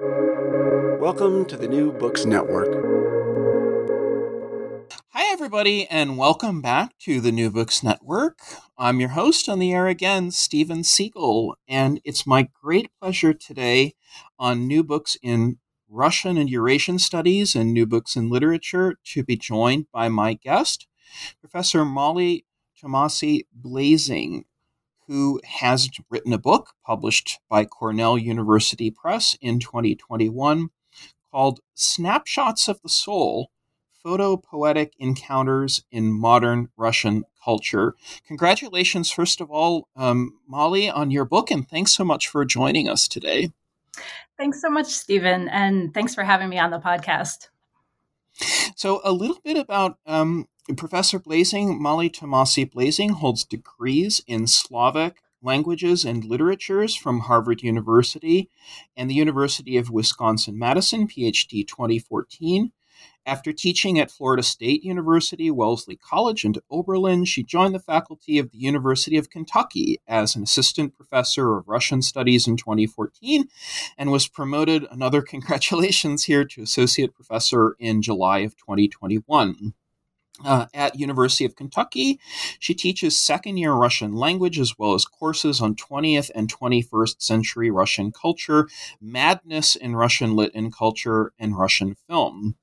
Welcome to the New Books Network. Hi, everybody, and welcome back to the New Books Network. I'm your host on the air again, Stephen Siegel, and it's my great pleasure today on New Books in Russian and Eurasian Studies and New Books in Literature to be joined by my guest, Professor Molly Thomasy Blasing, who has written a book published by Cornell University Press in 2021 called Snapshots of the Soul Photopoetic Encounters in Modern Russian Culture. Congratulations, first of all, um, Molly, on your book, and thanks so much for joining us today. Thanks so much, Stephen, and thanks for having me on the podcast. So, a little bit about um, Professor Blasing, Molly Thomasy Blasing, holds degrees in Slavic languages and literatures from Harvard University and the University of Wisconsin Madison, PhD 2014. After teaching at Florida State University, Wellesley College, and Oberlin, she joined the faculty of the University of Kentucky as an assistant professor of Russian studies in 2014 and was promoted, another congratulations here, to associate professor in July of 2021. Uh, at University of Kentucky. She teaches second year Russian language as well as courses on 20th and 21st century Russian culture, madness in Russian lit and culture, and Russian film.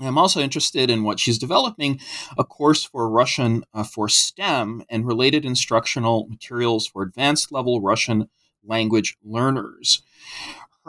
I'm also interested in what she's developing a course for Russian uh, for STEM and related instructional materials for advanced level Russian language learners.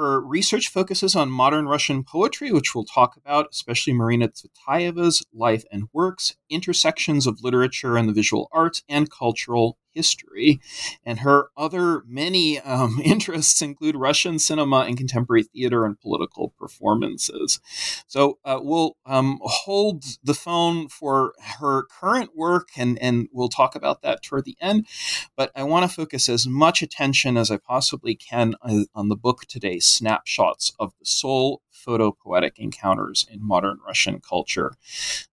Her research focuses on modern Russian poetry, which we'll talk about, especially Marina Tsvetaeva's life and works, intersections of literature and the visual arts, and cultural history. And her other many um, interests include Russian cinema and contemporary theater and political performances. So uh, we'll um, hold the phone for her current work, and, and we'll talk about that toward the end. But I want to focus as much attention as I possibly can uh, on the book today, Snapshots of the Soul photopoetic encounters in modern Russian culture.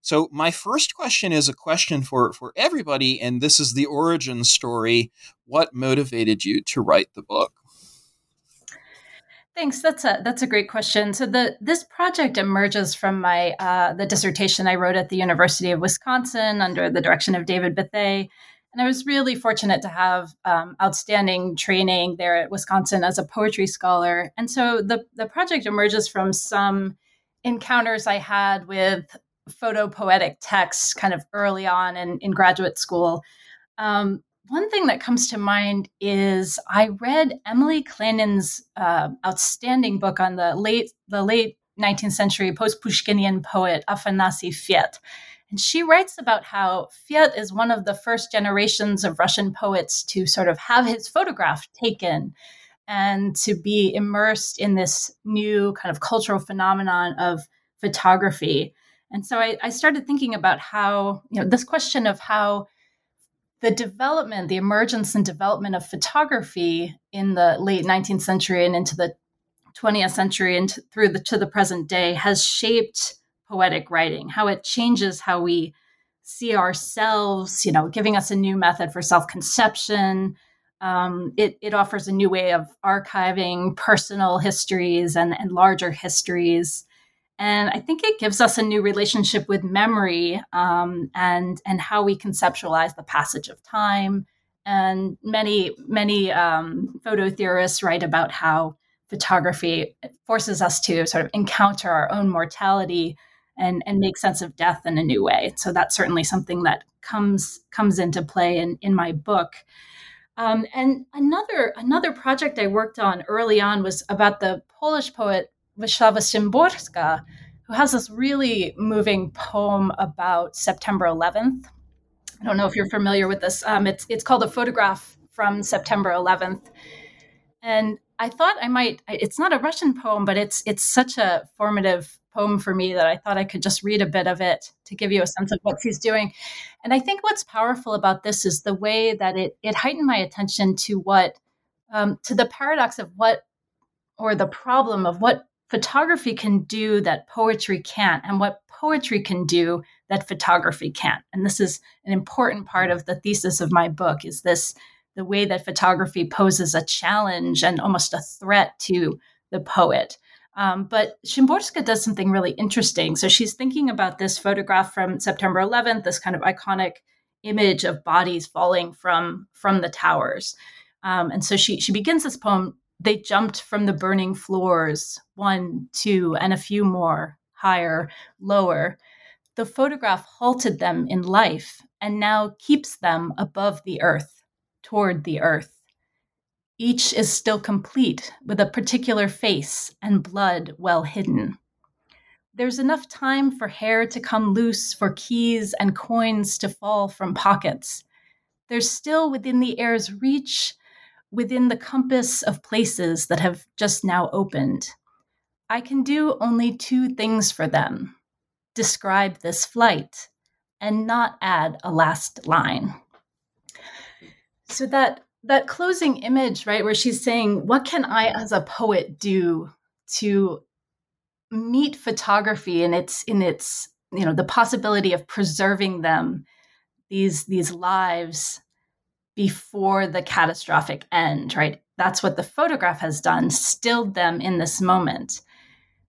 So, my first question is a question for, for everybody, and this is the origin story. What motivated you to write the book? Thanks. That's a that's a great question. So the this project emerges from my uh, the dissertation I wrote at the University of Wisconsin under the direction of David Bethea, and I was really fortunate to have um, outstanding training there at Wisconsin as a poetry scholar. And so the, the project emerges from some encounters I had with photo poetic texts kind of early on in, in graduate school. Um, one thing that comes to mind is I read Emily Klenin's uh, outstanding book on the late the late 19th century post Pushkinian poet Afanasy Fet. And she writes about how Fet is one of the first generations of Russian poets to sort of have his photograph taken and to be immersed in this new kind of cultural phenomenon of photography. And so I, I started thinking about how, you know, this question of how the development, the emergence and development of photography in the late 19th century and into the 20th century and through the to the present day has shaped poetic writing, how it changes how we see ourselves, you know, giving us a new method for self conception. Um, it, it offers a new way of archiving personal histories and, and larger histories. And I think it gives us a new relationship with memory um, and, and how we conceptualize the passage of time. And many, many um, photo theorists write about how photography forces us to sort of encounter our own mortality and and make sense of death in a new way. So that's certainly something that comes comes into play in in my book. Um, and another another project I worked on early on was about the Polish poet Wisława Szymborska, who has this really moving poem about September 11th. I don't know if you're familiar with this. Um, it's it's called a photograph from September 11th, and I thought I might. It's not a Russian poem, but it's it's such a formative poem for me that I thought I could just read a bit of it to give you a sense of what she's doing. And I think what's powerful about this is the way that it it heightened my attention to what um, to the paradox of what or the problem of what photography can do that poetry can't, and what poetry can do that photography can't. And this is an important part of the thesis of my book: is this the way that photography poses a challenge and almost a threat to the poet Um, but Szymborska does something really interesting. So she's thinking about this photograph from September 11th, this kind of iconic image of bodies falling from from the towers. Um, and so she she begins this poem. They jumped from the burning floors, one, two, and a few more, higher, lower. The photograph halted them in life and now keeps them above the earth, toward the earth. Each is still complete with a particular face and blood well hidden. There's enough time for hair to come loose, for keys and coins to fall from pockets. There's still within the air's reach, within the compass of places that have just now opened. I can do only two things for them describe this flight and not add a last line. So that that closing image, right, where she's saying, What can I as a poet do to meet photography in its in its you know the possibility of preserving them these these lives before the catastrophic end right? That's what the photograph has done stilled them in this moment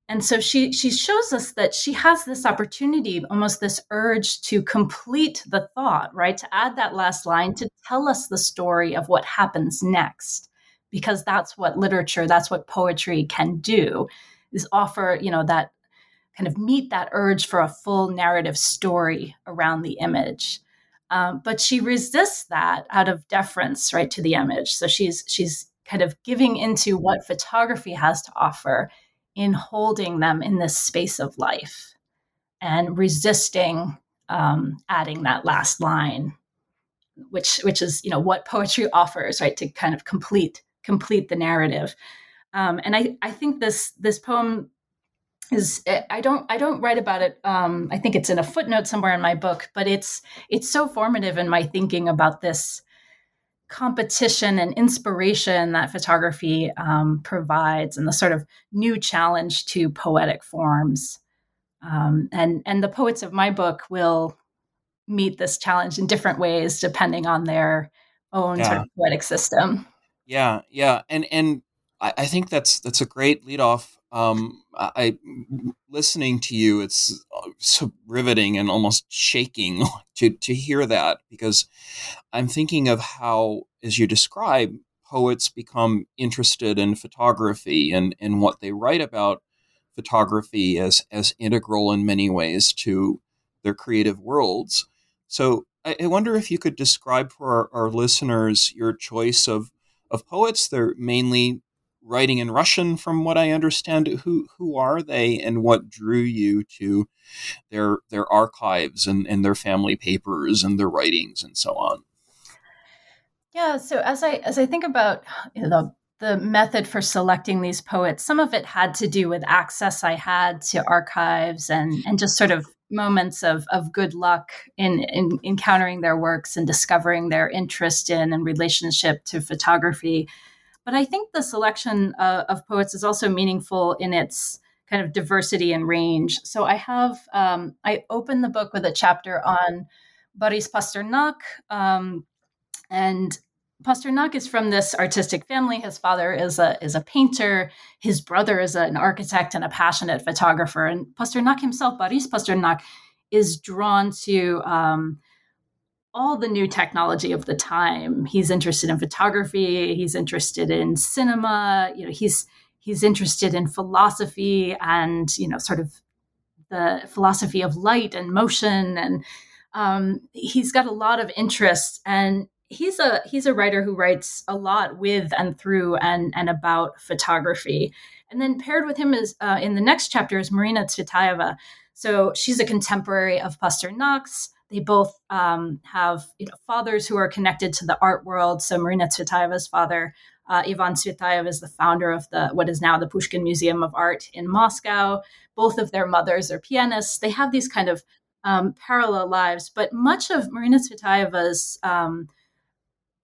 and so she she shows us that she has this opportunity almost this urge to complete the thought right? To add that last line to tell us the story of what happens next. Because that's what literature that's what poetry can do is offer you know that kind of meet that urge for a full narrative story around the image. Um, but she resists that out of deference right to the image. So she's she's kind of giving into what photography has to offer in holding them in this space of life and resisting um, adding that last line, which which is you know what poetry offers, right, to kind of complete complete the narrative. Um, and I I think this this poem is I don't I don't write about it. Um, I think it's in a footnote somewhere in my book, but it's it's so formative in my thinking about this competition and inspiration that photography um, provides and the sort of new challenge to poetic forms. Um, and, and the poets of my book will meet this challenge in different ways depending on their own yeah. sort of poetic system. Yeah, yeah. And, and I, I think that's, that's a great lead off um, I listening to you, it's uh, so riveting and almost shaking to to hear that because I'm thinking of how, as you describe, poets become interested in photography and and what they write about photography as as integral in many ways to their creative worlds. So I, I wonder if you could describe for our, our listeners your choice of of poets. They're mainly writing in Russian, from what I understand. Who who are they, and what drew you to their their archives and, and their family papers and their writings and so on? Yeah. So as I as I think about you know, the the method for selecting these poets, some of it had to do with access I had to archives and and just sort of moments of, of good luck in, in encountering their works and discovering their interest in and relationship to photography. But I think the selection uh, of poets is also meaningful in its kind of diversity and range. So I have, um, I open the book with a chapter on Boris Pasternak. Um, and Pasternak is from this artistic family. His father is a is a painter. His brother is an architect and a passionate photographer. And Pasternak himself, Boris Pasternak, is drawn to um, all the new technology of the time. He's interested in photography, he's interested in cinema, you know, he's he's interested in philosophy and, you know, sort of the philosophy of light and motion and um, he's got a lot of interests and he's a he's a writer who writes a lot with and through and and about photography. And then paired with him is uh, in the next chapter is marina tsvetaeva. So she's a contemporary of pasternak's they both um, have you know, fathers who are connected to the art world. So Marina Tsvetaeva's father, uh, Ivan Tsvetaev, is the founder of the what is now the Pushkin Museum of Art in Moscow. Both of their mothers are pianists. They have these kind of um, parallel lives, but much of Marina Tsvetaeva's um,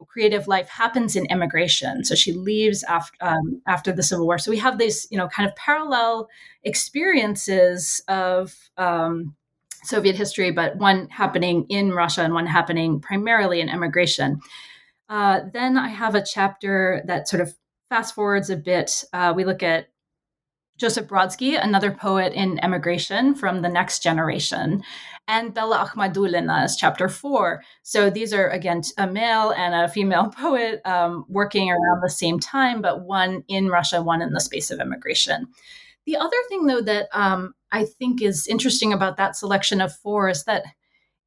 creative life happens in immigration. So she leaves after um, after the Civil War. So we have these, you know, kind of parallel experiences of um, Soviet history, but one happening in Russia and one happening primarily in immigration. Uh, then I have a chapter that sort of fast forwards a bit. Uh, we look at Joseph Brodsky, another poet in emigration from the next generation, and Bella Akhmadulina is chapter four. So these are, again, a male and a female poet um, working around the same time, but one in Russia, one in the space of immigration. The other thing, though, that um, I think is interesting about that selection of four is that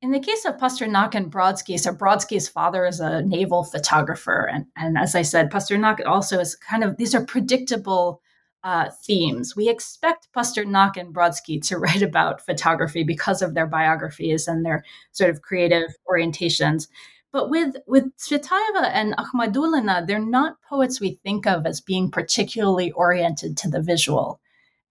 in the case of Pasternak and Brodsky, so Brodsky's father is a naval photographer. And, and as I said, Pasternak also is kind of, these are predictable uh, themes. We expect Pasternak and Brodsky to write about photography because of their biographies and their sort of creative orientations. But with with Tsvetaeva and Akhmadulina, they're not poets we think of as being particularly oriented to the visual.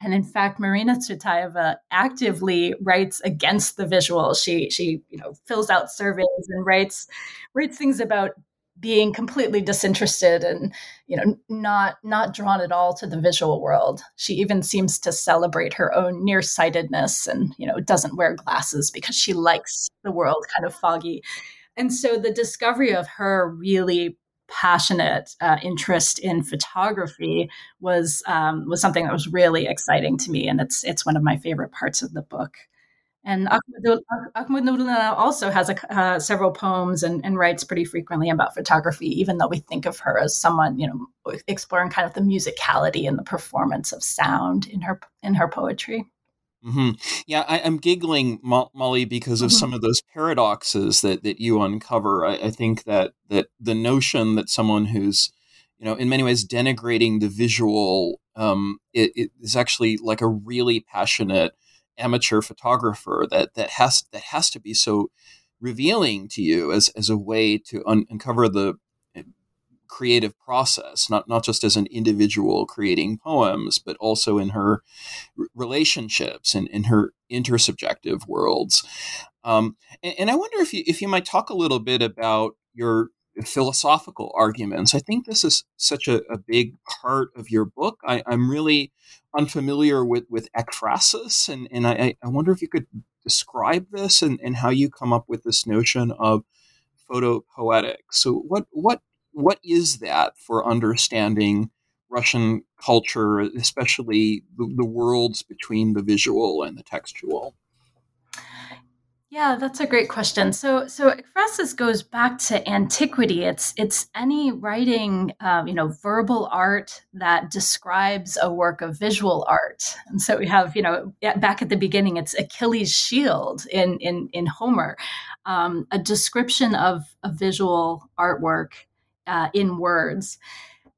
And in fact, Marina Tsvetaeva actively writes against the visual. She she you know fills out surveys and writes writes things about being completely disinterested and you know not not drawn at all to the visual world. She even seems to celebrate her own nearsightedness and you know doesn't wear glasses because she likes the world kind of foggy. And so the discovery of her really passionate uh, interest in photography was um, was something that was really exciting to me, and it's it's one of my favorite parts of the book. And Akhmadulina also has a, uh, several poems and, and, writes pretty frequently about photography, even though we think of her as someone, you know, exploring kind of the musicality and the performance of sound in her in her poetry. Mm-hmm. Yeah, I, am giggling, Molly, because of mm-hmm. some of those paradoxes that, that you uncover. I, I, think that that the notion that someone who's, you know, in many ways denigrating the visual um, it, it is actually like a really passionate amateur photographer that that has that has to be so revealing to you as as a way to un- uncover the creative process, not not just as an individual creating poems, but also in her relationships and in her intersubjective worlds. Um, and, and, I wonder if you if you might talk a little bit about your philosophical arguments. I think this is such a, a big part of your book. I, am really unfamiliar with with ekphrasis, and and I, I wonder if you could describe this and, and how you come up with this notion of photopoetic. So what what what is that for understanding Russian culture, especially the, the worlds between the visual and the textual? Yeah, that's a great question. So, so ekphrasis goes back to antiquity. It's it's any writing, um, you know, verbal art that describes a work of visual art. And so we have, you know, back at the beginning, it's Achilles' shield in in in Homer, um, a description of a visual artwork uh, in words.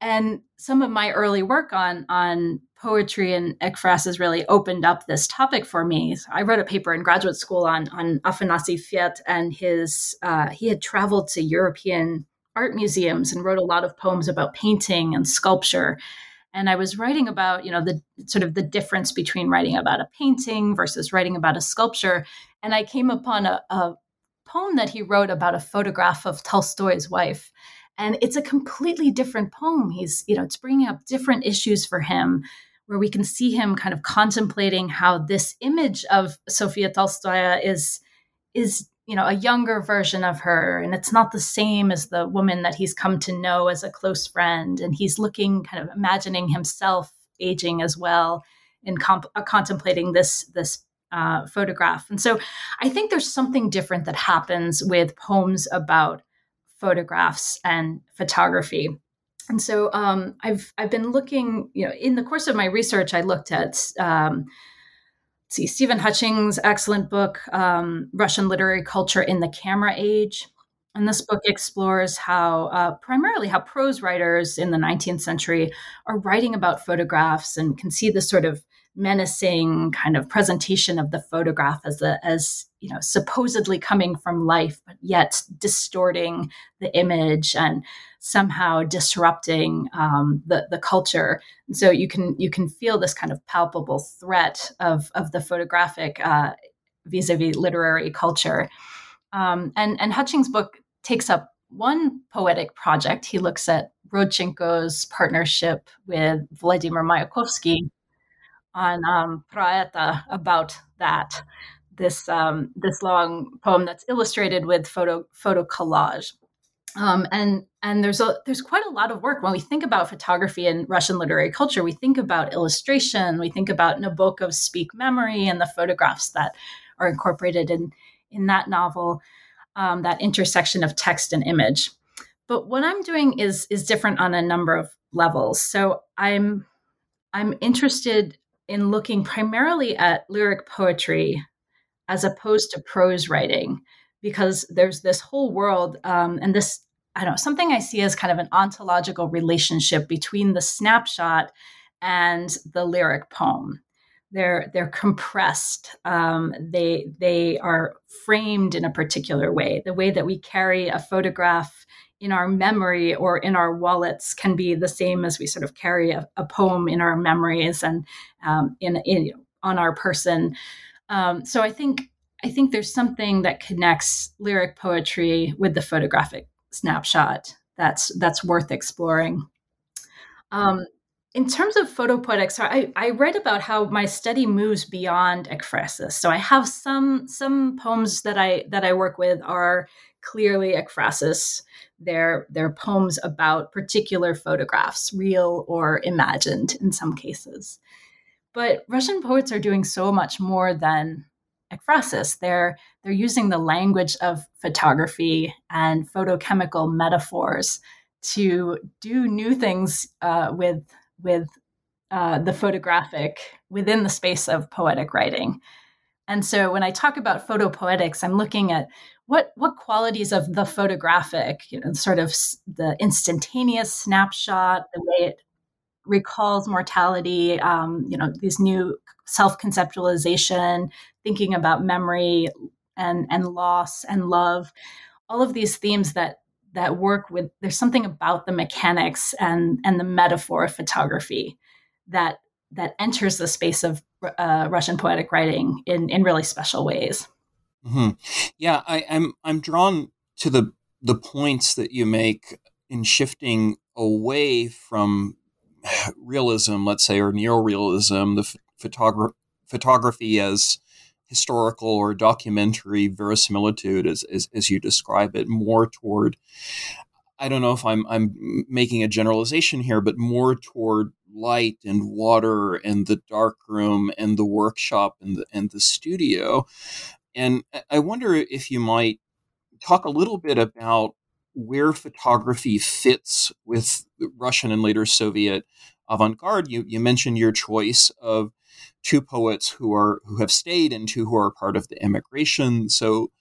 And some of my early work on on poetry and ekphrasis really opened up this topic for me. So I wrote a paper in graduate school on on Afanasy Fet and his. Uh, he had traveled to European art museums and wrote a lot of poems about painting and sculpture. And I was writing about you know the sort of the difference between writing about a painting versus writing about a sculpture. And I came upon a, a poem that he wrote about a photograph of Tolstoy's wife and it's a completely different poem. He's you know it's bringing up different issues for him where we can see him kind of contemplating how this image of Sophia Tolstoya is is you know a younger version of her. And it's not the same as the woman that he's come to know as a close friend. And he's looking kind of imagining himself aging as well and comp- uh, contemplating this this uh, photograph. And so i think there's something different that happens with poems about photographs and photography. And so um, I've I've been looking, you know, in the course of my research, I looked at um, see Stephen Hutchings' excellent book, um, Russian Literary Culture in the Camera Age. And this book explores how, uh, primarily, how prose writers in the 19th century are writing about photographs and can see this sort of menacing kind of presentation of the photograph as as you know supposedly coming from life but yet distorting the image and somehow disrupting um, the the culture. And so you can you can feel this kind of palpable threat of of the photographic uh, vis-a-vis literary culture. Um, and and Hutchings' book takes up one poetic project. He looks at Rodchenko's partnership with Vladimir Mayakovsky on um, Pro eto about that. This um, this long poem that's illustrated with photo photo collage, Um, and and there's a there's quite a lot of work when we think about photography in Russian literary culture. We think about illustration, we think about Nabokov's Speak Memory and the photographs that are incorporated in in that novel, um, that intersection of text and image. But what I'm doing is is different on a number of levels. So I'm I'm interested in looking primarily at lyric poetry as opposed to prose writing because there's this whole world um, and this i don't know something i see as kind of an ontological relationship between the snapshot and the lyric poem. They're they're compressed um, they they are framed in a particular way. The way that we carry a photograph in our memory or in our wallets can be the same as we sort of carry a, a poem in our memories and um, in, in on our person um, so i think I think there's something that connects lyric poetry with the photographic snapshot that's that's worth exploring. Um, in terms of photopoetics, I, I read about how my study moves beyond ekphrasis. So I have some some poems that I that I work with are clearly ekphrasis. They're they're poems about particular photographs, real or imagined in some cases. But Russian poets are doing so much more than ekphrasis. They're they're using the language of photography and photochemical metaphors to do new things uh, with with uh, the photographic within the space of poetic writing. And so when I talk about photopoetics, I'm looking at what what qualities of the photographic, you know, sort of the instantaneous snapshot, the way it recalls mortality, um, you know, these new self-conceptualization, thinking about memory and and loss and love, all of these themes that that work with there's something about the mechanics and and the metaphor of photography that that enters the space of uh, Russian poetic writing in in really special ways. Mm-hmm. Yeah, I, I'm I'm drawn to the the points that you make in shifting away from realism, let's say, or neorealism, the photogra- photography as historical or documentary verisimilitude, as, as, as you describe it, more toward. I don't know if I'm I'm making a generalization here, but more toward light and water and the dark room and the workshop and the and the studio. And I wonder if you might talk a little bit about where photography fits with Russian and later Soviet avant-garde. You, you mentioned your choice of two poets who are who have stayed and two who are part of the emigration. So,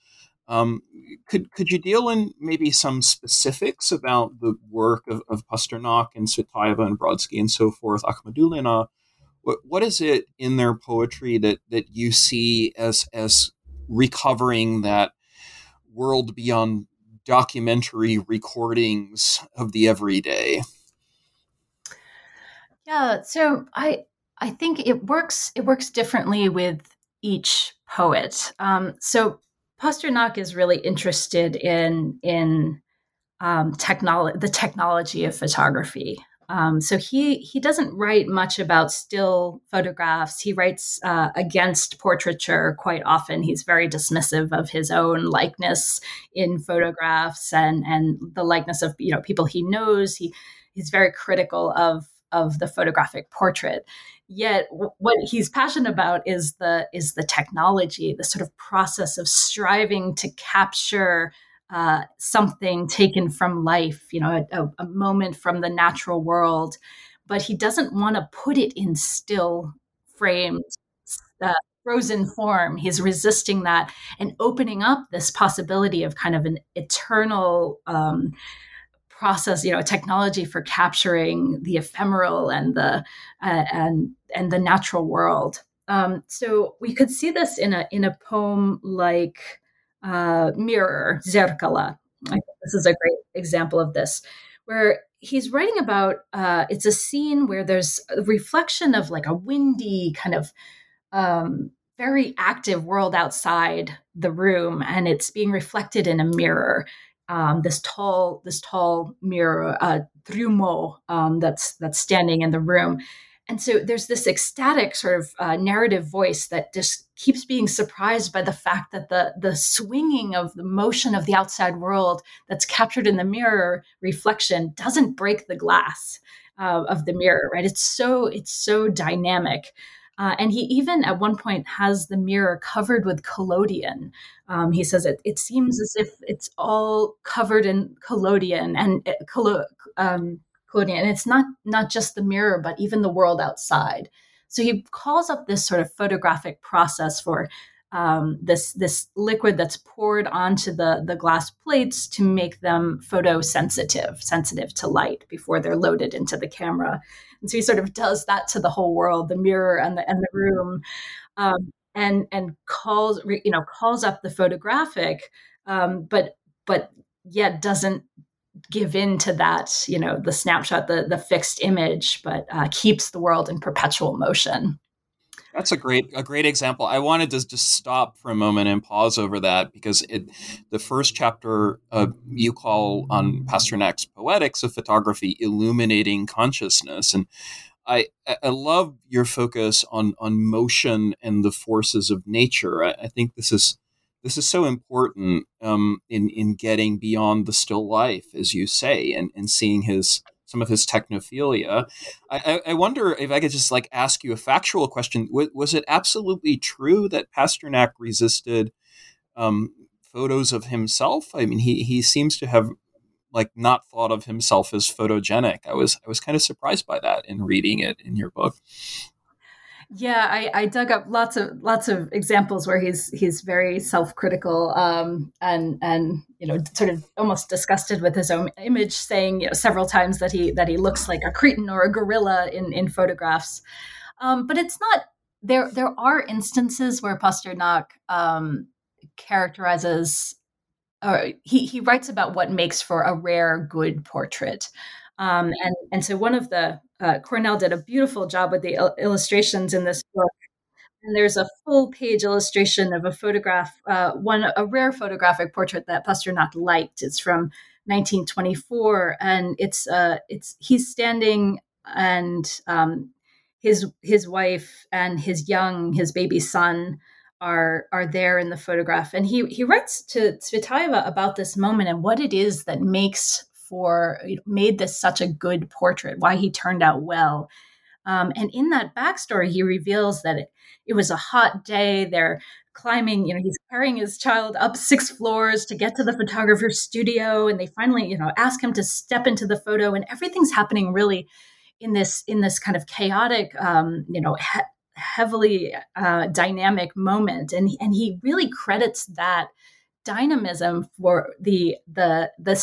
um, could could you deal in maybe some specifics about the work of, of Pasternak and Tsvetaeva and Brodsky and so forth, Akhmadulina? What, what is it in their poetry that that you see as as recovering that world beyond documentary recordings of the everyday? Yeah, so I I think it works it works differently with each poet. Um, so Pasternak is really interested in in um, technology, the technology of photography. Um, so he he doesn't write much about still photographs. He writes uh, against portraiture quite often. He's very dismissive of his own likeness in photographs and and the likeness of you know people he knows. He he's very critical of of the photographic portrait. Yet, what he's passionate about is the is the technology, the sort of process of striving to capture uh, something taken from life, you know, a, a, moment from the natural world, but he doesn't want to put it in still framed, uh, frozen form. He's resisting that and opening up this possibility of kind of an eternal um, process, you know, a technology for capturing the ephemeral and the uh, and and the natural world. Um, so we could see this in a in a poem like uh, mirror, Zerkala. This is a great example of this, where he's writing about uh, it's a scene where there's a reflection of like a windy kind of um, very active world outside the room, and it's being reflected in a mirror. Um, this tall, this tall mirror, uh, trumeau, um, that's that's standing in the room, and so there's this ecstatic sort of uh, narrative voice that just keeps being surprised by the fact that the the swinging of the motion of the outside world that's captured in the mirror reflection doesn't break the glass uh, of the mirror right it's so it's so dynamic uh, and he even at one point has the mirror covered with collodion. Um, he says it, it seems as if it's all covered in collodion and uh, um, And it's not not just the mirror, but even the world outside. So he calls up this sort of photographic process for um, this this liquid that's poured onto the the glass plates to make them photosensitive, sensitive to light before they're loaded into the camera. And so he sort of does that to the whole world, the mirror and the and the room, um, and and calls you know calls up the photographic, um, but but yet doesn't give in to that you know the snapshot the the fixed image but uh, keeps the world in perpetual motion that's a great a great example. I wanted to just stop for a moment and pause over that because it the first chapter uh, you call on Pasternak's poetics of photography illuminating consciousness and I, I love your focus on on motion and the forces of nature. I, I think this is this is so important um, in in getting beyond the still life, as you say, and, and seeing his some of his technophilia. I, I, wonder if I could just like ask you a factual question. Was, was it absolutely true that Pasternak resisted um, photos of himself? I mean, he he seems to have like not thought of himself as photogenic. I was I was kind of surprised by that in reading it in your book. Yeah, I, I, dug up lots of lots of examples where he's he's very self critical um, and and you know sort of almost disgusted with his own image, saying you know several times that he that he looks like a cretin or a gorilla in in photographs. Um, but it's not there. There are instances where Pasternak um, characterizes or he he writes about what makes for a rare good portrait. Um, and and so one of the uh, Cornell did a beautiful job with the il- illustrations in this book. And there's a full page illustration of a photograph, uh, one a rare photographic portrait that Pasternak liked. It's from 1924, and it's uh, it's he's standing and um, his his wife and his young his baby son are are there in the photograph and he he writes to Tsvetaeva about this moment and what it is that makes for made this such a good portrait, why he turned out well. Um, and in that backstory, he reveals that it, it was a hot day. They're climbing, you know, he's carrying his child up six floors to get to the photographer's studio. And they finally, you know, ask him to step into the photo, and everything's happening really in this in this kind of chaotic, um, you know, he- heavily uh, dynamic moment. And and he really credits that dynamism for the the the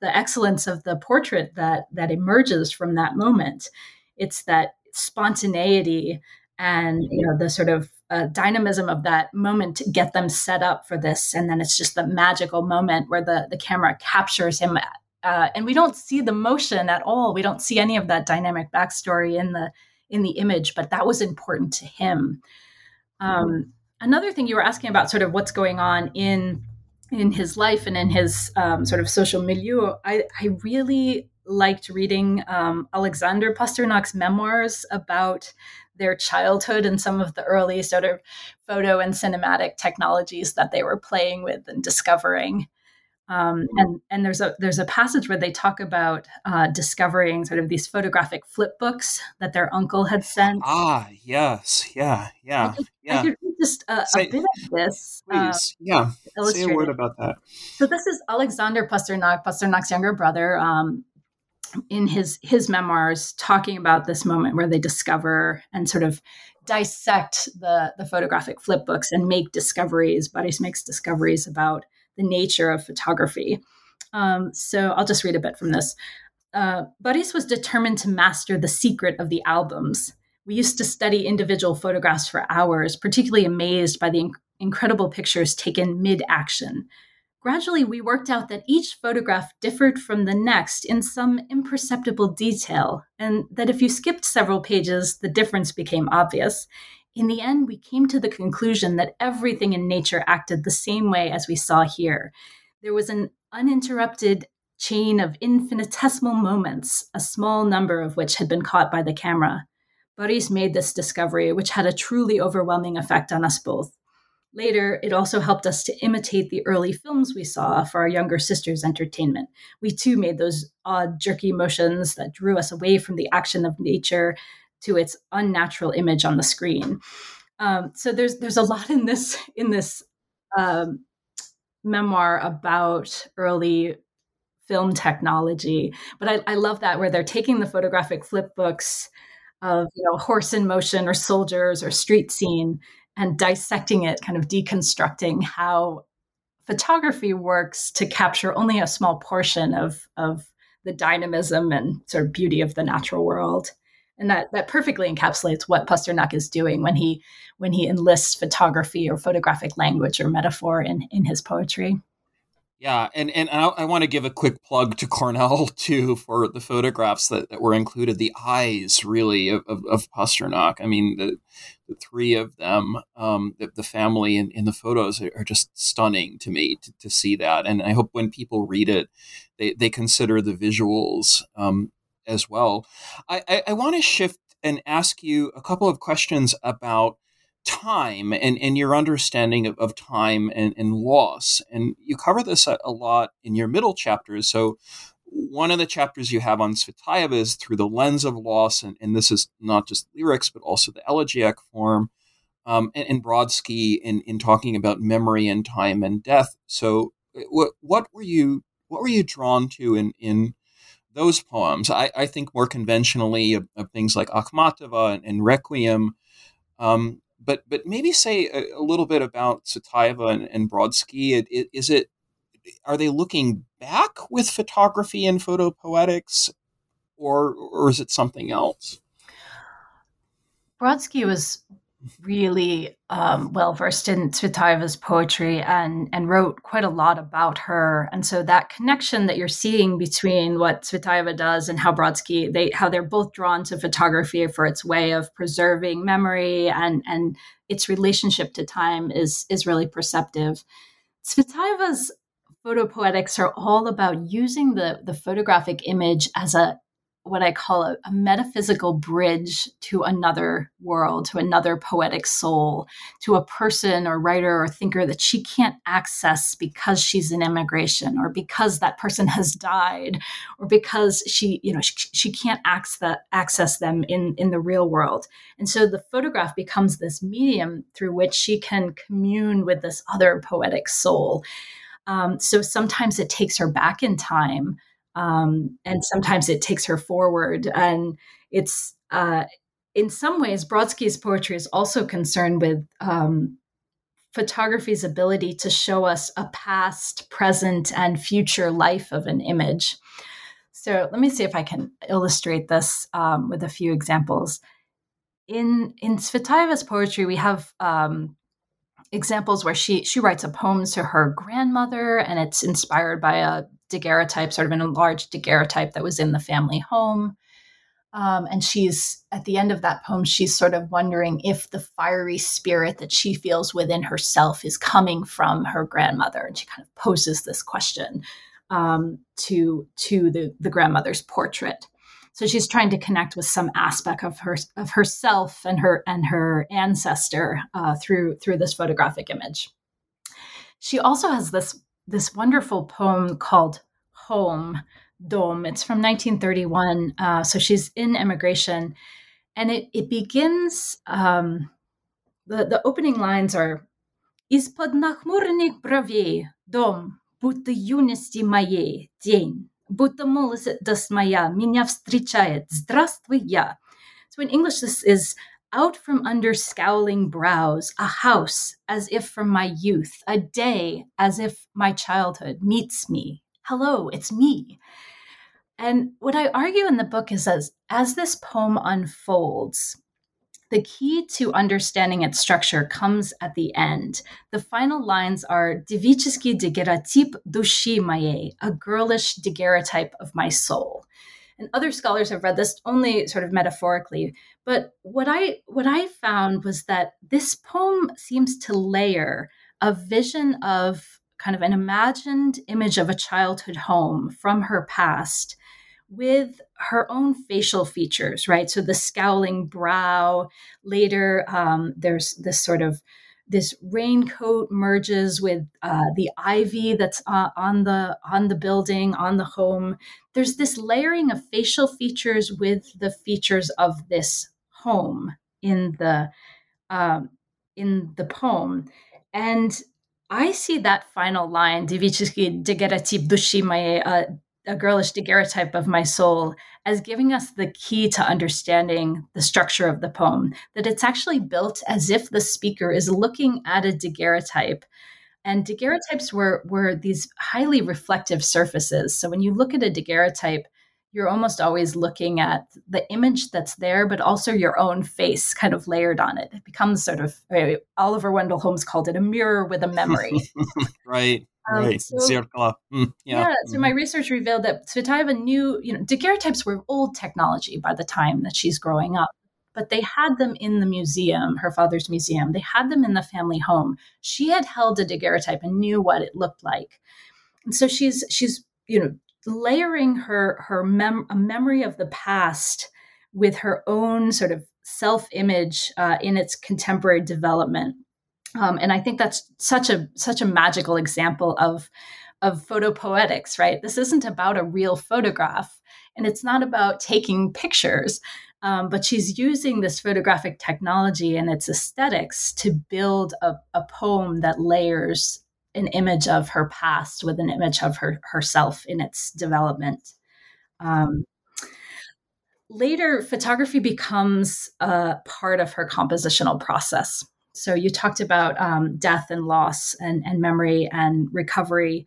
the excellence of the portrait that that emerges from that moment. It's that spontaneity and you know the sort of uh, dynamism of that moment to get them set up for this. And then it's just the magical moment where the the camera captures him uh, and we don't see the motion at all. We don't see any of that dynamic backstory in the in the image but that was important to him. Um, another thing you were asking about sort of what's going on in in his life and in his um, sort of social milieu, I, I really liked reading um, Alexander Pasternak's memoirs about their childhood and some of the early sort of photo and cinematic technologies that they were playing with and discovering. Um, and and there's a there's a passage where they talk about uh, discovering sort of these photographic flip books that their uncle had sent. Ah, yes, yeah, yeah, I could, yeah. I could just a, Say, a bit of this. Uh, please, yeah. Say a word about that. So this is Alexander Pasternak, Pasternak's younger brother. Um, in his his memoirs, talking about this moment where they discover and sort of dissect the the photographic flip books and make discoveries. Boris makes discoveries about the nature of photography. Um, so I'll just read a bit from this. Uh, Boris was determined to master the secret of the albums. We used to study individual photographs for hours, particularly amazed by the inc- incredible pictures taken mid action. Gradually, we worked out that each photograph differed from the next in some imperceptible detail, and that if you skipped several pages, the difference became obvious. In the end, we came to the conclusion that everything in nature acted the same way as we saw here. There was an uninterrupted chain of infinitesimal moments, a small number of which had been caught by the camera. Boris made this discovery, which had a truly overwhelming effect on us both. Later, it also helped us to imitate the early films we saw for our younger sister's entertainment. We too made those odd, jerky motions that drew us away from the action of nature to its unnatural image on the screen. Um, so there's there's a lot in this in this um, memoir about early film technology. But I, I love that where they're taking the photographic flip books of you know horse in motion or soldiers or street scene and dissecting it, kind of deconstructing how photography works to capture only a small portion of of the dynamism and sort of beauty of the natural world and that that perfectly encapsulates what Pasternak is doing when he when he enlists photography or photographic language or metaphor in in his poetry. Yeah, and and I, I want to give a quick plug to Cornell too for the photographs that, that were included. The eyes, really, of, of, of Pasternak. I mean, the the three of them, um, the, the family in, in the photos are, just stunning to me to, to see that. And I hope when people read it, they, they consider the visuals um, as well. I, I, I want to shift and ask you a couple of questions about time and, and your understanding of, of time and, and loss. And you cover this a, a, lot in your middle chapters. So one of the chapters you have on Tsvetaeva is through the lens of loss, and, and this is not just lyrics, but also the elegiac form. Um, and, and Brodsky in, in talking about memory and time and death. So, what what were you what were you drawn to in in those poems. I, I think more conventionally of, of, things like Akhmatova and, and Requiem. Um, but but maybe say a, a, little bit about Tsvetaeva and, and Brodsky. It, it, is it are they looking back with photography and photo poetics, or or is it something else? Brodsky was really um, well versed in Tsvetaeva's poetry and and wrote quite a lot about her. And so that connection that you're seeing between what Tsvetaeva does and how Brodsky they how they're both drawn to photography for its way of preserving memory and and its relationship to time is is really perceptive. Tsvetaeva's photopoetics are all about using the the photographic image as a what I call a, a, metaphysical bridge to another world, to another poetic soul, to a person or writer or thinker that she can't access because she's in immigration or because that person has died or because she, you know, she, she can't access, that, access them in, in the real world. And so the photograph becomes this medium through which she can commune with this other poetic soul. Um, so sometimes it takes her back in time um, and sometimes it takes her forward. And it's uh, in some ways, Brodsky's poetry is also concerned with um, photography's ability to show us a past, present, and future life of an image. So let me see if I can illustrate this um, with a few examples. In in Tsvetaeva's poetry, we have um, examples where she she writes a poem to her grandmother, and it's inspired by a daguerreotype, sort of an enlarged daguerreotype that was in the family home. Um, and she's at the end of that poem, she's sort of wondering if the fiery spirit that she feels within herself is coming from her grandmother. And she kind of poses this question um, to to the, the grandmother's portrait. So she's trying to connect with some aspect of her of herself and her and her ancestor uh, through through this photographic image. She also has this this wonderful poem called Home, Dom. It's from 1931. Uh, so she's in immigration. And it, it begins, um, the, the opening lines are Из-под нахмуренных бровей, дом, будто юности моей, день, будто молодость моя меня встречает, здравствуй я. So in English, this is out from under scowling brows, a house as if from my youth, a day as if my childhood meets me. Hello, it's me. And what I argue in the book is as, as this poem unfolds, the key to understanding its structure comes at the end. The final lines are Devichesky daguerreotyp dushi maye, a girlish daguerreotype of my soul and other scholars have read this only sort of metaphorically but what i what i found was that this poem seems to layer a vision of kind of an imagined image of a childhood home from her past with her own facial features, right? So the scowling brow. Later, um, there's this sort of this raincoat merges with uh, the ivy that's uh, on the on the building on the home there's this layering of facial features with the features of this home in the um, in the poem and i see that final line divichiki degeratip dushi uh, a girlish daguerreotype of my soul as giving us the key to understanding the structure of the poem, that it's actually built as if the speaker is looking at a daguerreotype. And daguerreotypes were, were these highly reflective surfaces. So when you look at a daguerreotype, you're almost always looking at the image that's there, but also your own face kind of layered on it. It becomes sort of, uh, Oliver Wendell Holmes called it a mirror with a memory. right. Um, right. So, mm, yeah. yeah. So mm-hmm. my research revealed that Tsvetaeva knew, you know, daguerreotypes were old technology by the time that she's growing up, but they had them in the museum, her father's museum. They had them in the family home. She had held a daguerreotype and knew what it looked like. And so she's she's you know layering her her mem- a memory of the past with her own sort of self image uh, in its contemporary development um, and I think that's such a such a magical example of of photopoetics, right? This isn't about a real photograph, and it's not about taking pictures, um, but she's using this photographic technology and its aesthetics to build a, a poem that layers an image of her past with an image of her herself in its development. Um, later, photography becomes a part of her compositional process. So you talked about um, death and loss and, and memory and recovery.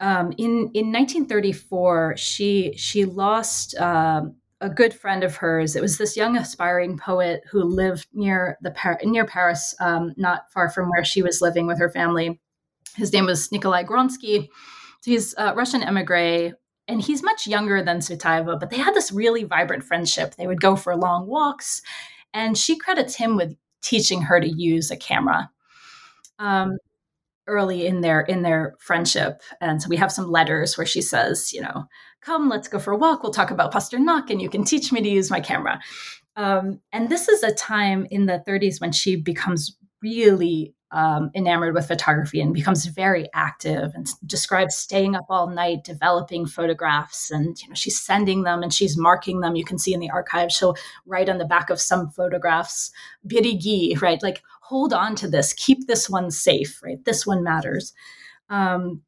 Um, in in 1934, she she lost um, a good friend of hers. It was this young aspiring poet who lived near the Par- near Paris, um, not far from where she was living with her family. His name was Nikolai Gronsky. He's a Russian emigre, and he's much younger than Tsvetaeva, but they had this really vibrant friendship. They would go for long walks, and she credits him with teaching her to use a camera um, early in their in their friendship. And so we have some letters where she says you know come let's go for a walk. We'll talk about pasternak and you can teach me to use my camera. Um, and this is a time in the 30s when she becomes really um, enamored with photography and becomes very active and describes staying up all night developing photographs and you know she's sending them and she's marking them you can see in the archive she'll write on the back of some photographs birigi right? Like hold on to this. Keep this one safe right? This one matters. Um,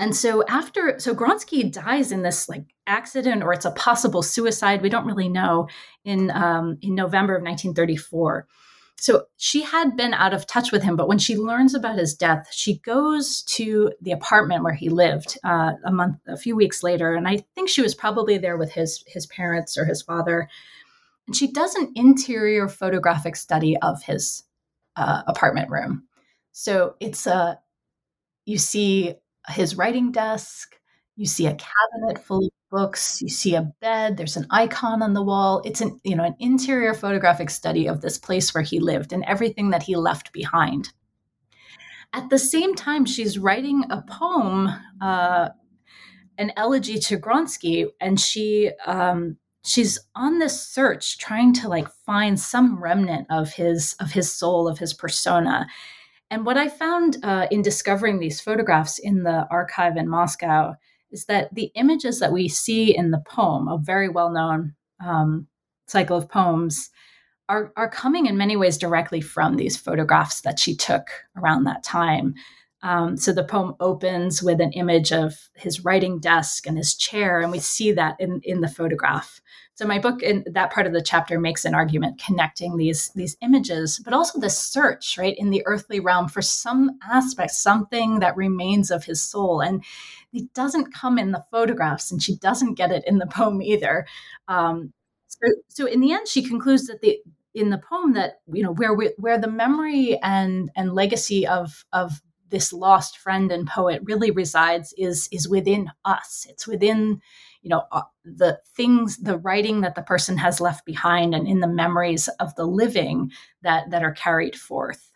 and so after so Gronsky dies in this like accident or it's a possible suicide we don't really know in um, in November of 1934 so she had been out of touch with him, but when she learns about his death, she goes to the apartment where he lived uh, a month, a few weeks later, and I think she was probably there with his his parents or his father. And she does an interior photographic study of his uh, apartment room. So it's a you see his writing desk, you see a cabinet full of books, you see a bed, there's an icon on the wall. It's an, you know, an interior photographic study of this place where he lived and everything that he left behind. At the same time, she's writing a poem, uh, an elegy to Gronsky, and she um, she's on this search, trying to like find some remnant of his of his soul, of his persona. And what I found uh, in discovering these photographs in the archive in Moscow is that the images that we see in the poem, a very well known um, cycle of poems, are, are coming in many ways directly from these photographs that she took around that time. Um, so the poem opens with an image of his writing desk and his chair, and we see that in, in the photograph. So my book in that part of the chapter makes an argument connecting these these images, but also the search, right, in the earthly realm for some aspect, something that remains of his soul. And it doesn't come in the photographs, and she doesn't get it in the poem either. Um, so, so in the end, she concludes that the in the poem that you know where we, where the memory and and legacy of of this lost friend and poet really resides is is within us. It's within you know uh, the things the writing that the person has left behind and in the memories of the living that that are carried forth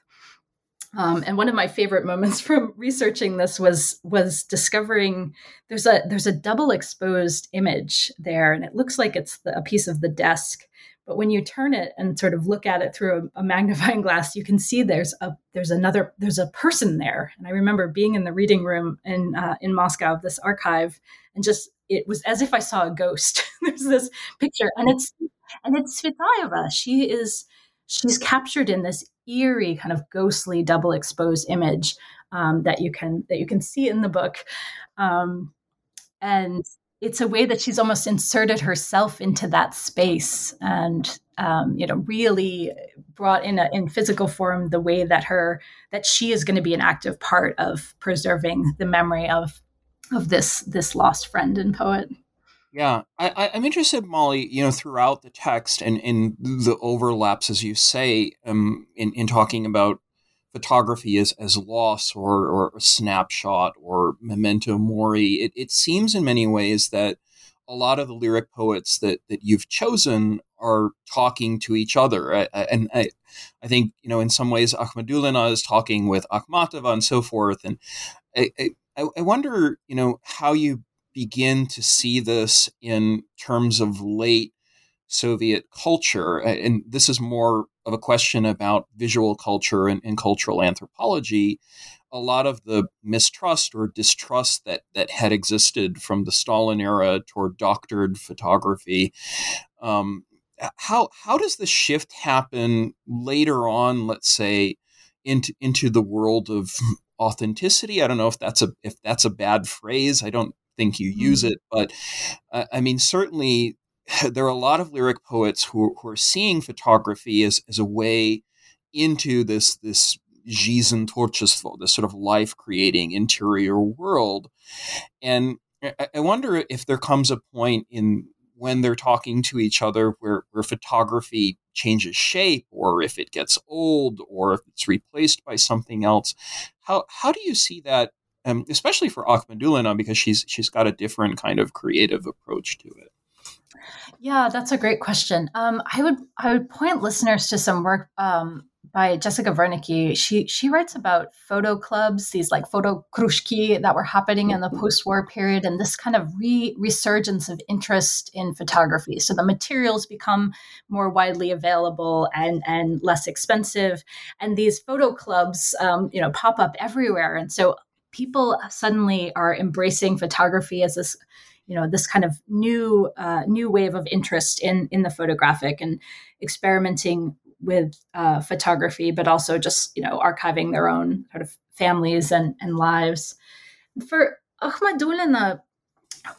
Um, and one of my favorite moments from researching this was was discovering there's a there's a double exposed image there, and it looks like it's the, a piece of the desk. But when you turn it and sort of look at it through a, a magnifying glass, you can see there's a there's another there's a person there. And I remember being in the reading room in uh, in Moscow of this archive, and just it was as if I saw a ghost. there's this picture, and it's and it's Tsvetaeva. She is she's captured in this eerie kind of ghostly double exposed image um, that you can that you can see in the book um, and it's a way that she's almost inserted herself into that space and um, you know really brought in a, in physical form the way that her that she is going to be an active part of preserving the memory of of this this lost friend and poet yeah, I, am interested, Molly. You know, throughout the text and in the overlaps, as you say, um, in in talking about photography as as loss or or a snapshot or memento mori, it, it seems in many ways that a lot of the lyric poets that that you've chosen are talking to each other, I, I, and I, I think you know in some ways Akhmadulina is talking with Akhmatova and so forth, and I, I, I wonder you know how you begin to see this in terms of late Soviet culture. And this is more of a question about visual culture and, and, cultural anthropology. A lot of the mistrust or distrust that, that had existed from the Stalin era toward doctored photography. Um, how, how does the shift happen later on, let's say, into, into the world of authenticity? I don't know if that's a if that's a bad phrase. I don't think you use mm-hmm. it. But uh, I mean, certainly there are a lot of lyric poets who, who are seeing photography as, as a way into this this zhiznetvorchestvo, this sort of life creating interior world. And I, I wonder if there comes a point in when they're talking to each other where, where photography changes shape or if it gets old or if it's replaced by something else. How, how do you see that, um, especially for Akhmadulina, because she's, she's got a different kind of creative approach to it? Yeah, that's a great question. Um, I would I would point listeners to some work um, by Jessica Werneke. She she writes about photo clubs, these like photo krushki that were happening in the post-war period, and this kind of re- resurgence of interest in photography. So the materials become more widely available and and less expensive, and these photo clubs, um, you know, pop up everywhere. And so people suddenly are embracing photography as this you know this kind of new uh, new wave of interest in in the photographic and experimenting with uh, photography but also just you know archiving their own sort of families and, and lives. For Akhmadulina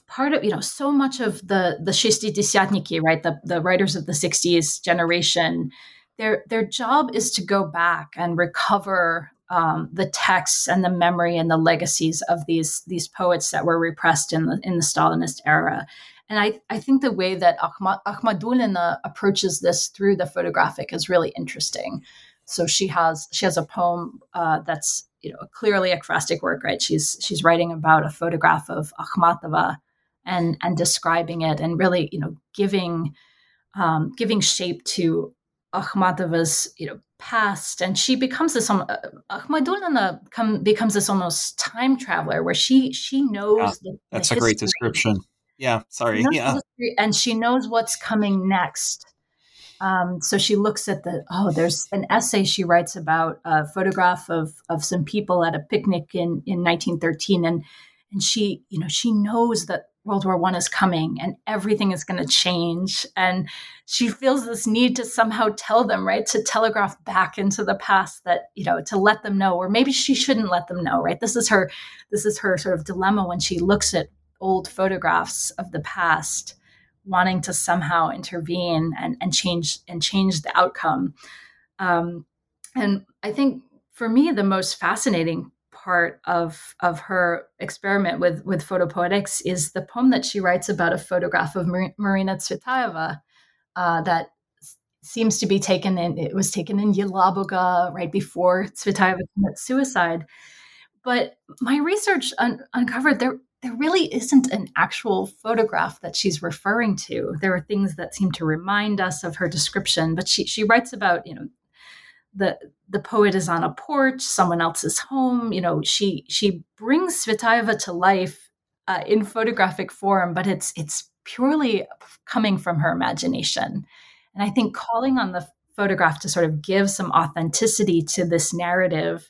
part of you know so much of the the Shestidesiatniki, right the the writers of the 60s generation their their job is to go back and recover um, the texts and the memory and the legacies of these these poets that were repressed in the in the Stalinist era. And I, I think the way that Ahmad, Akhmadulina approaches this through the photographic is really interesting. So she has she has a poem uh, that's you know clearly a ekphrastic work, right? She's she's writing about a photograph of Akhmatova and and describing it and really you know giving um, giving shape to Akhmatova's you know past and she becomes this um, Akhmadulina come, becomes this almost time traveler where she she knows yeah, the, that's the a great description. Yeah sorry yeah. and she knows what's coming next. Um, so she looks at the oh there's an essay she writes about a photograph of of some people at a picnic in in 1913 and and she you know she knows that World War One is coming and everything is going to change. And she feels this need to somehow tell them, right, to telegraph back into the past that you know to let them know, or maybe she shouldn't let them know, right? This is her, this is her sort of dilemma when she looks at old photographs of the past, wanting to somehow intervene and and change and change the outcome. Um, and I think for me, the most fascinating part of of her experiment with with photopoetics is the poem that she writes about a photograph of Mar- Marina Tsvetaeva uh, that seems to be taken in it was taken in Yelabuga right before Tsvetaeva committed suicide. But my research un- uncovered there there really isn't an actual photograph that she's referring to. There are things that seem to remind us of her description, but she she writes about you know the the poet is on a porch, someone else's home. You know, she she brings Tsvetaeva to life uh, in photographic form, but it's it's purely coming from her imagination. And I think calling on the photograph to sort of give some authenticity to this narrative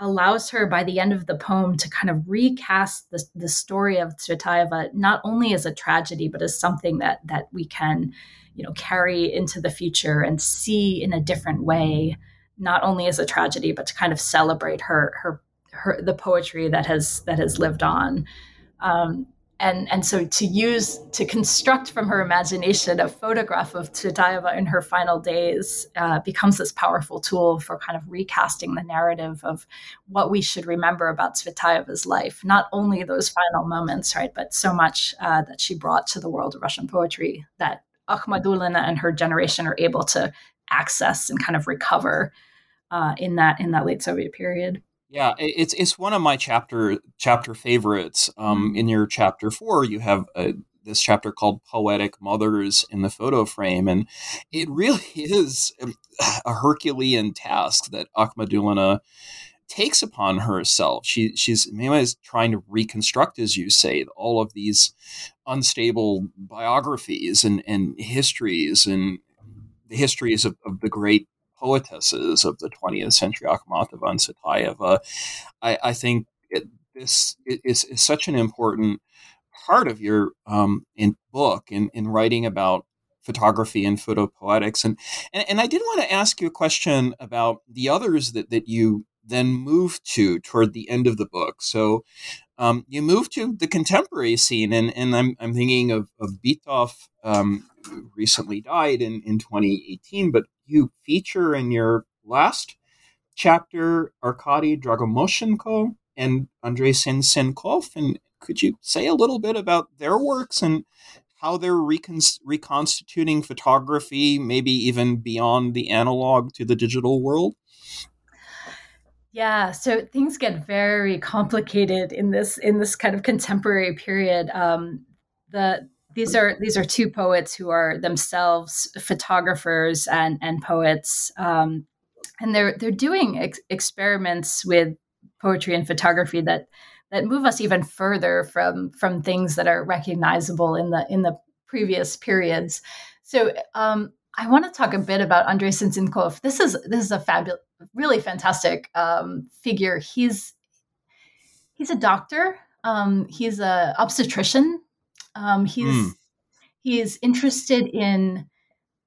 allows her by the end of the poem to kind of recast the, the story of Tsvetaeva not only as a tragedy but as something that that we can you know carry into the future and see in a different way not only as a tragedy but to kind of celebrate her her her the poetry that has that has lived on um, and and so to use to construct from her imagination a photograph of Tsvetaeva in her final days uh, becomes this powerful tool for kind of recasting the narrative of what we should remember about Tsvetaeva's life. Not only those final moments, right, but so much uh, that she brought to the world of Russian poetry that Akhmadulina and her generation are able to access and kind of recover uh, in that in that late Soviet period. Yeah, it's it's one of my chapter chapter favorites. Um, in your chapter four, you have a, this chapter called "Poetic Mothers" in the photo frame, and it really is a Herculean task that Akhmadulina takes upon herself. She she's Mima is trying to reconstruct, as you say, all of these unstable biographies and and histories and the histories of, of the great poetesses of the 20th century, Akhmatova and Tsvetaeva. I, I think it, this is, is, such an important part of your um, in book in, in writing about photography and photopoetics. And, and, and I did want to ask you a question about the others that, that you then move to toward the end of the book. So um, you move to the contemporary scene, and, and I'm, I'm thinking of, of Bitov, um, recently died in, in 2018, but you feature in your last chapter Arkady Dragomoshchenko and Andrei Sen-Sen'kov. And could you say a little bit about their works and how they're recon- reconstituting photography, maybe even beyond the analog to the digital world? Yeah, so things get very complicated in this in this kind of contemporary period. Um, the these are these are two poets who are themselves photographers and and poets, um, and they're they're doing ex- experiments with poetry and photography that that move us even further from from things that are recognizable in the in the previous periods. So um, I want to talk a bit about Andrei Sen-Sen'kov. This is this is a fabulous, really fantastic um, figure. He's he's a doctor. Um, he's a obstetrician um, he's mm. he's interested in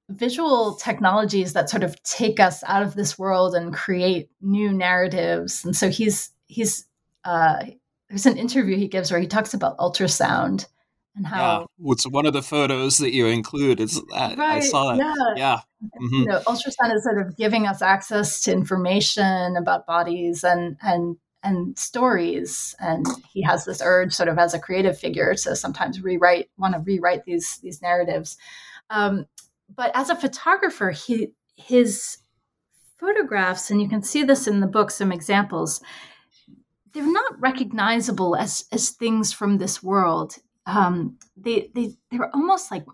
visual technologies that sort of take us out of this world and create new narratives. And so he's he's uh, there's an interview he gives where he talks about ultrasound and how yeah, it's one of the photos that you include. It's right, I saw that. Yeah, yeah. Mm-hmm. You know, ultrasound is sort of giving us access to information about bodies and and and stories and he has this urge sort of as a creative figure to sometimes rewrite want to rewrite these these narratives um, but as a photographer he his photographs and you can see this in the book some examples they're not recognizable as as things from this world um, they they they're almost like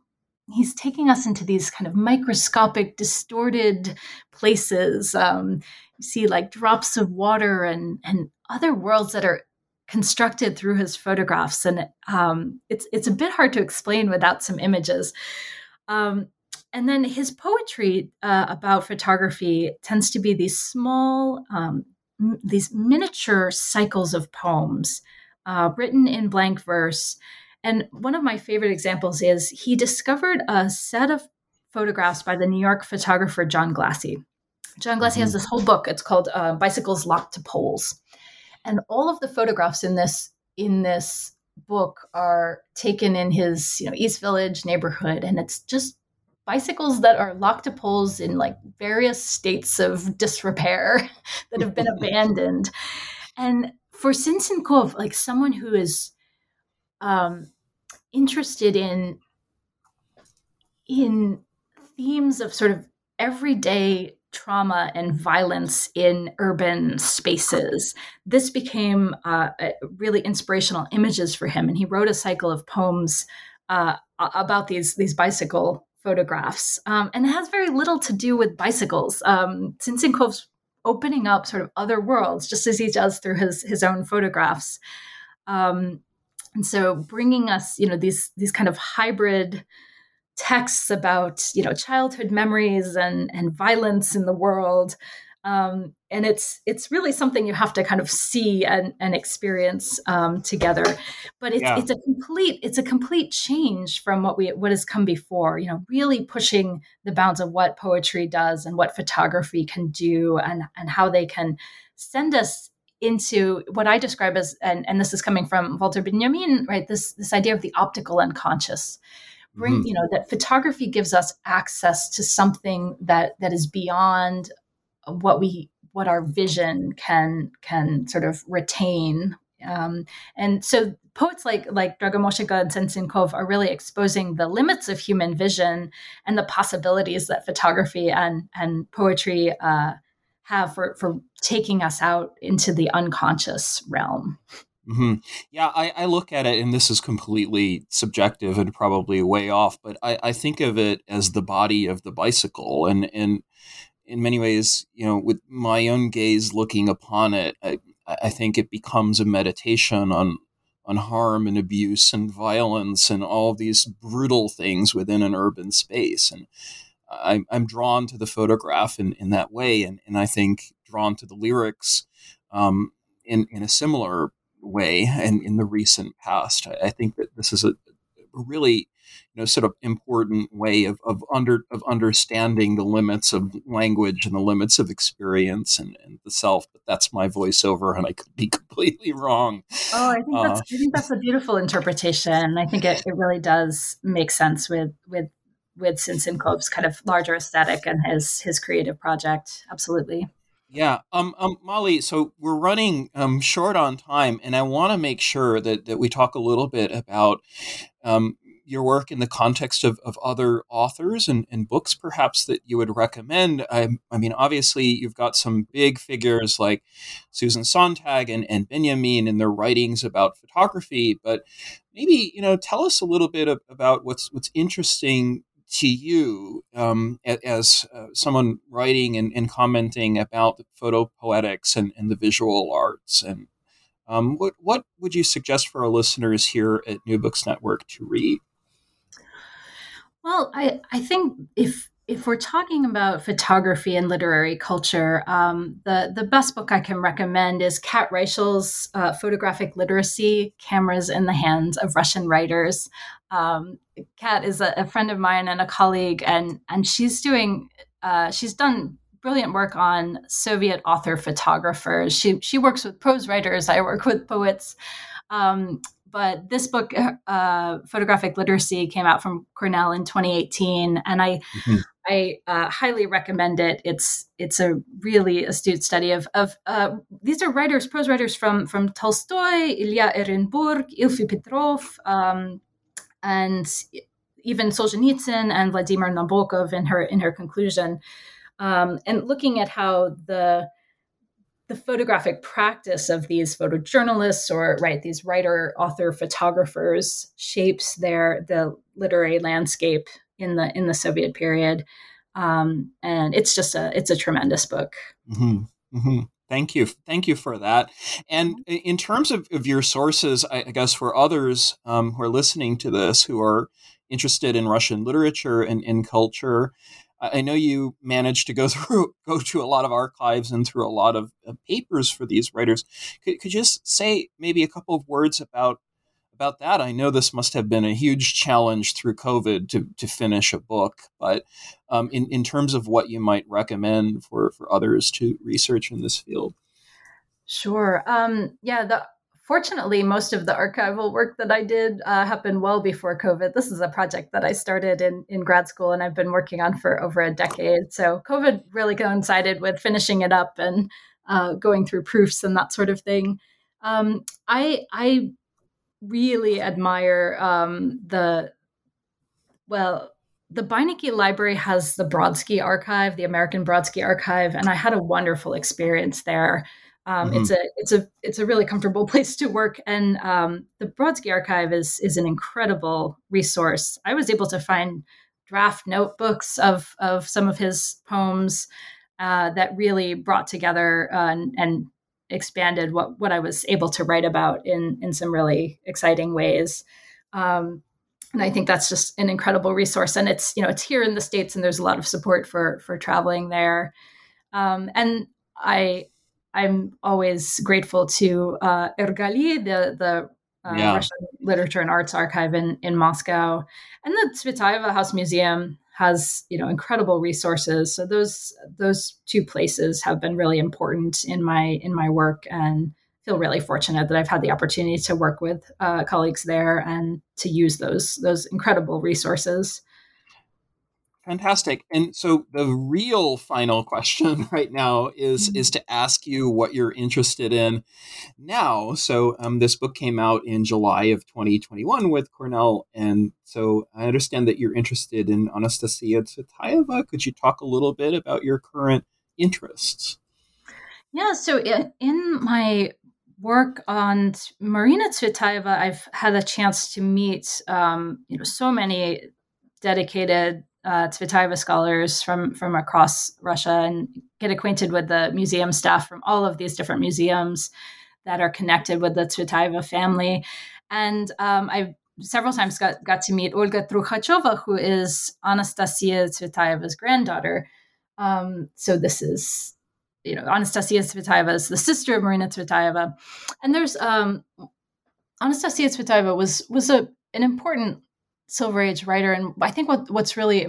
he's taking us into these kind of microscopic distorted places um, you see like drops of water and and other worlds that are constructed through his photographs, and um, it's it's a bit hard to explain without some images. Um, and then his poetry uh, about photography tends to be these small, um, m- these miniature cycles of poems uh, written in blank verse. And one of my favorite examples is he discovered a set of photographs by the New York photographer John Glassie. John Glassie mm-hmm. has this whole book. It's called uh, Bicycles Locked to Poles and all of the photographs in this in this book are taken in his you know east village neighborhood and it's just bicycles that are locked to poles in like various states of disrepair that have been abandoned and for Sen-Sen'kov, like someone who is um, interested in in themes of sort of everyday trauma and violence in urban spaces. This became uh, really inspirational images for him, and he wrote a cycle of poems uh, about these these bicycle photographs, um, and it has very little to do with bicycles. Um, Sen-Sen'kov's opening up sort of other worlds, just as he does through his his own photographs. Um, and so, bringing us, you know, these these kind of hybrid texts about you know childhood memories and and violence in the world um, and it's it's really something you have to kind of see and, and experience um, together but it's, yeah. it's a complete it's a complete change from what we what has come before you know really pushing the bounds of what poetry does and what photography can do and and how they can send us into what I describe as and, and this is coming from Walter Benjamin, right? This this idea of the optical unconscious. Bring, mm-hmm. you know, that photography gives us access to something that that is beyond what we what our vision can can sort of retain um, and so poets like like Dragomoshchenko and Sen-Sen'kov are really exposing the limits of human vision and the possibilities that photography and and poetry uh, have for for taking us out into the unconscious realm. Mm-hmm. Yeah, I, I, look at it, and this is completely subjective and probably way off, but I, I think of it as the body of the bicycle, and and in many ways, you know, with my own gaze looking upon it, I, I think it becomes a meditation on on harm and abuse and violence and all these brutal things within an urban space. And I'm, I'm drawn to the photograph in, in that way. And, and I think drawn to the lyrics um, in, in a similar way and in the recent past. I, I think that this is a, really you know sort of important way of, of under of understanding the limits of language and the limits of experience and, and the self but that's my voiceover and i could be completely wrong oh i think that's uh, i think that's a beautiful interpretation i think it, it really does make sense with with with Sen-Sen'kov's kind of larger aesthetic and his his creative project absolutely yeah, um, um, Molly. So we're running um, short on time, and I want to make sure that that we talk a little bit about um, your work in the context of, of other authors and, and books, perhaps that you would recommend. I, I mean, obviously, you've got some big figures like Susan Sontag and, and Benjamin in their writings about photography, but maybe you know, tell us a little bit of, about what's what's interesting to you um, as uh, someone writing and, and, commenting about photo poetics and, and the visual arts and um, what what would you suggest for our listeners here at New Books Network to read? Well, I, I think if if we're talking about photography and literary culture, um, the the best book I can recommend is Kat Reischl's uh, Photographic Literacy: Cameras in the Hands of Russian Writers. Um, Kat is a, a, friend of mine and a colleague, and and she's doing uh, she's done brilliant work on Soviet author photographers. She she works with prose writers. I work with poets. Um, but this book, uh, Photographic Literacy, came out from Cornell in 2018, and I mm-hmm. I uh, highly recommend it. It's it's a really astute study of of uh, these are writers, prose writers from from Tolstoy, Ilya Ehrenburg, Ilfi Petrov, um, and even Solzhenitsyn and Vladimir Nabokov in her in her conclusion, um, and looking at how the the photographic practice of these photojournalists or right these writer author photographers shapes their the literary landscape in the in the soviet period. Um, and it's just a it's a tremendous book. Mm-hmm. Mm-hmm. thank you. Thank you for that. And in terms of, of your sources i guess for others um, who are listening to this who are interested in russian literature and in culture I know you managed to go through go to a lot of archives and through a lot of uh, papers for these writers. Could, could you just say maybe a couple of words about about that? I know this must have been a huge challenge through COVID to to finish a book, but um, in in terms of what you might recommend for for others to research in this field. Sure. Um, yeah. The fortunately, most of the archival work that I did uh, happened well before COVID. This is a project that I started in, in grad school and I've been working on for over a decade. So COVID really coincided with finishing it up and uh, going through proofs and that sort of thing. Um, I I really admire um, the well. The Beinecke Library has the Brodsky Archive, the American Brodsky Archive, and I had a wonderful experience there. Um, mm-hmm. It's a it's a it's a really comfortable place to work, and um, the Brodsky Archive is is an incredible resource. I was able to find draft notebooks of of some of his poems uh, that really brought together uh, and, and, expanded what what I was able to write about in in some really exciting ways. Um, and I think that's just an incredible resource. And it's you know it's here in the states, and there's a lot of support for for traveling there. Um, and I I'm always grateful to uh, RGALI, the the uh, yeah. Russian Literature and Arts Archive in in Moscow, and the Tsvetaeva House Museum has you know incredible resources. So those those two places have been really important in my in my work, and feel really fortunate that I've had the opportunity to work with uh, colleagues there and to use those those incredible resources. Fantastic. And so the real final question right now is mm-hmm. is to ask you what you're interested in now. So um, this book came out in July of 2021 with Cornell, and so I understand that you're interested in Anastasia Tsvetaeva. Could you talk a little bit about your current interests? Yeah. So in my work on Marina Tsvetaeva, I've had a chance to meet um, you know so many dedicated uh, Tsvetaeva scholars from from across Russia and get acquainted with the museum staff from all of these different museums that are connected with the Tsvetaeva family. And um, I several times got, got to meet Olga Trukhacheva, who is Anastasia Tsvetaeva's granddaughter. Um, so this is, you know, Anastasia Tsvetaeva is the sister of Marina Tsvetaeva. And there's um, Anastasia Tsvetaeva was was a an important Silver Age writer, and I think what what's really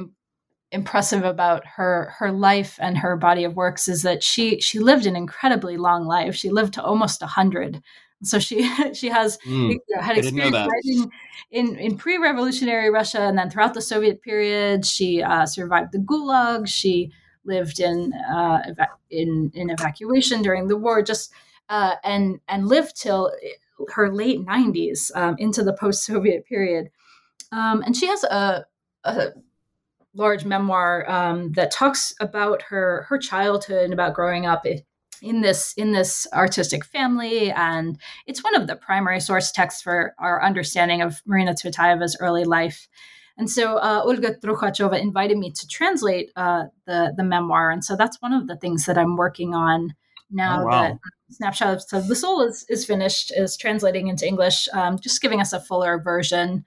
impressive about her her life and her body of works is that she she lived an incredibly long life. She lived to almost a hundred. So she she has mm, you know, had experience writing in in pre-revolutionary Russia, and then throughout the Soviet period, she uh, survived the Gulag. She lived in uh, eva- in in evacuation during the war, just uh, and and lived till her late nineties um, into the post-Soviet period. Um, and she has a, a large memoir um, that talks about her her childhood and about growing up in this in this artistic family and it's one of the primary source texts for our understanding of Marina Tsvetaeva's early life. And so uh, Olga Trukhacheva invited me to translate uh, the the memoir, and so that's one of the things that I'm working on now oh, wow. that Snapshots of the Soul is, is finished, is translating into English, um, just giving us a fuller version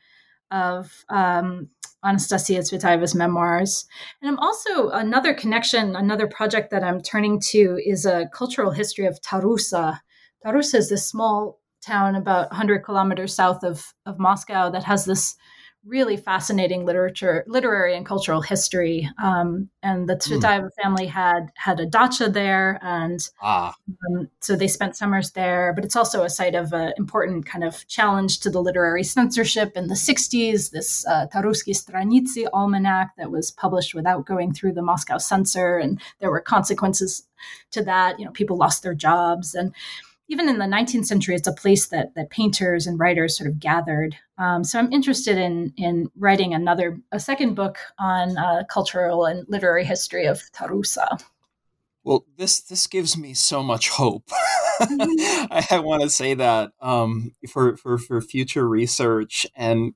of um, Anastasia Tsvetaeva's memoirs. And I'm also another connection, another project that I'm turning to is a cultural history of Tarusa. Tarusa is this small town about 100 kilometers south of, of Moscow that has this really fascinating literature, literary and cultural history. Um, and the hmm. Tsvetaeva mm. family had had a dacha there, and ah. um, so they spent summers there. But it's also a site of an important kind of challenge to the literary censorship in the '60s. This uh, Taruski Stranitsi almanac that was published without going through the Moscow censor, and there were consequences to that. You know, people lost their jobs and even in the 19th century, it's a place that that painters and writers sort of gathered. Um, so I'm interested in in writing another a second book on uh, cultural and literary history of Tarusa. Well, this this gives me so much hope. I, I want to say that um, for, for for future research, and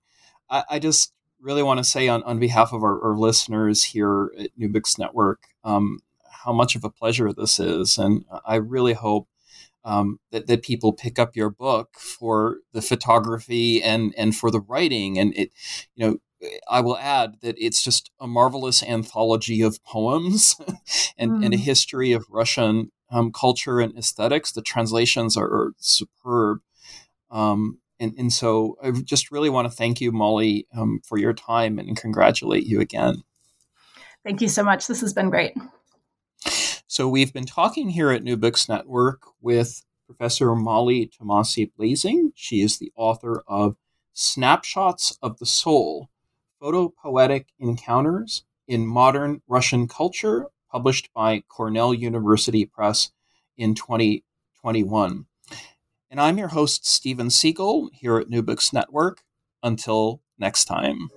I, I just really want to say on, on behalf of our, our listeners here at New Books Network um, how much of a pleasure this is, and I really hope um, that, that people pick up your book for the photography and and for the writing and it you know I will add that it's just a marvelous anthology of poems and, mm. and a mm. history of Russian um, culture and aesthetics. The translations are, are superb. Um, and, and so I just really want to thank you, Molly, um, for your time and congratulate you again. Thank you so much. This has been great. So we've been talking here at New Books Network with Professor Molly Thomasy Blasing. She is the author of Snapshots of the Soul Photopoetic Encounters in Modern Russian Culture, published by Cornell University Press in 2021. And I'm your host, Stephen Siegel, here at New Books Network. Until next time.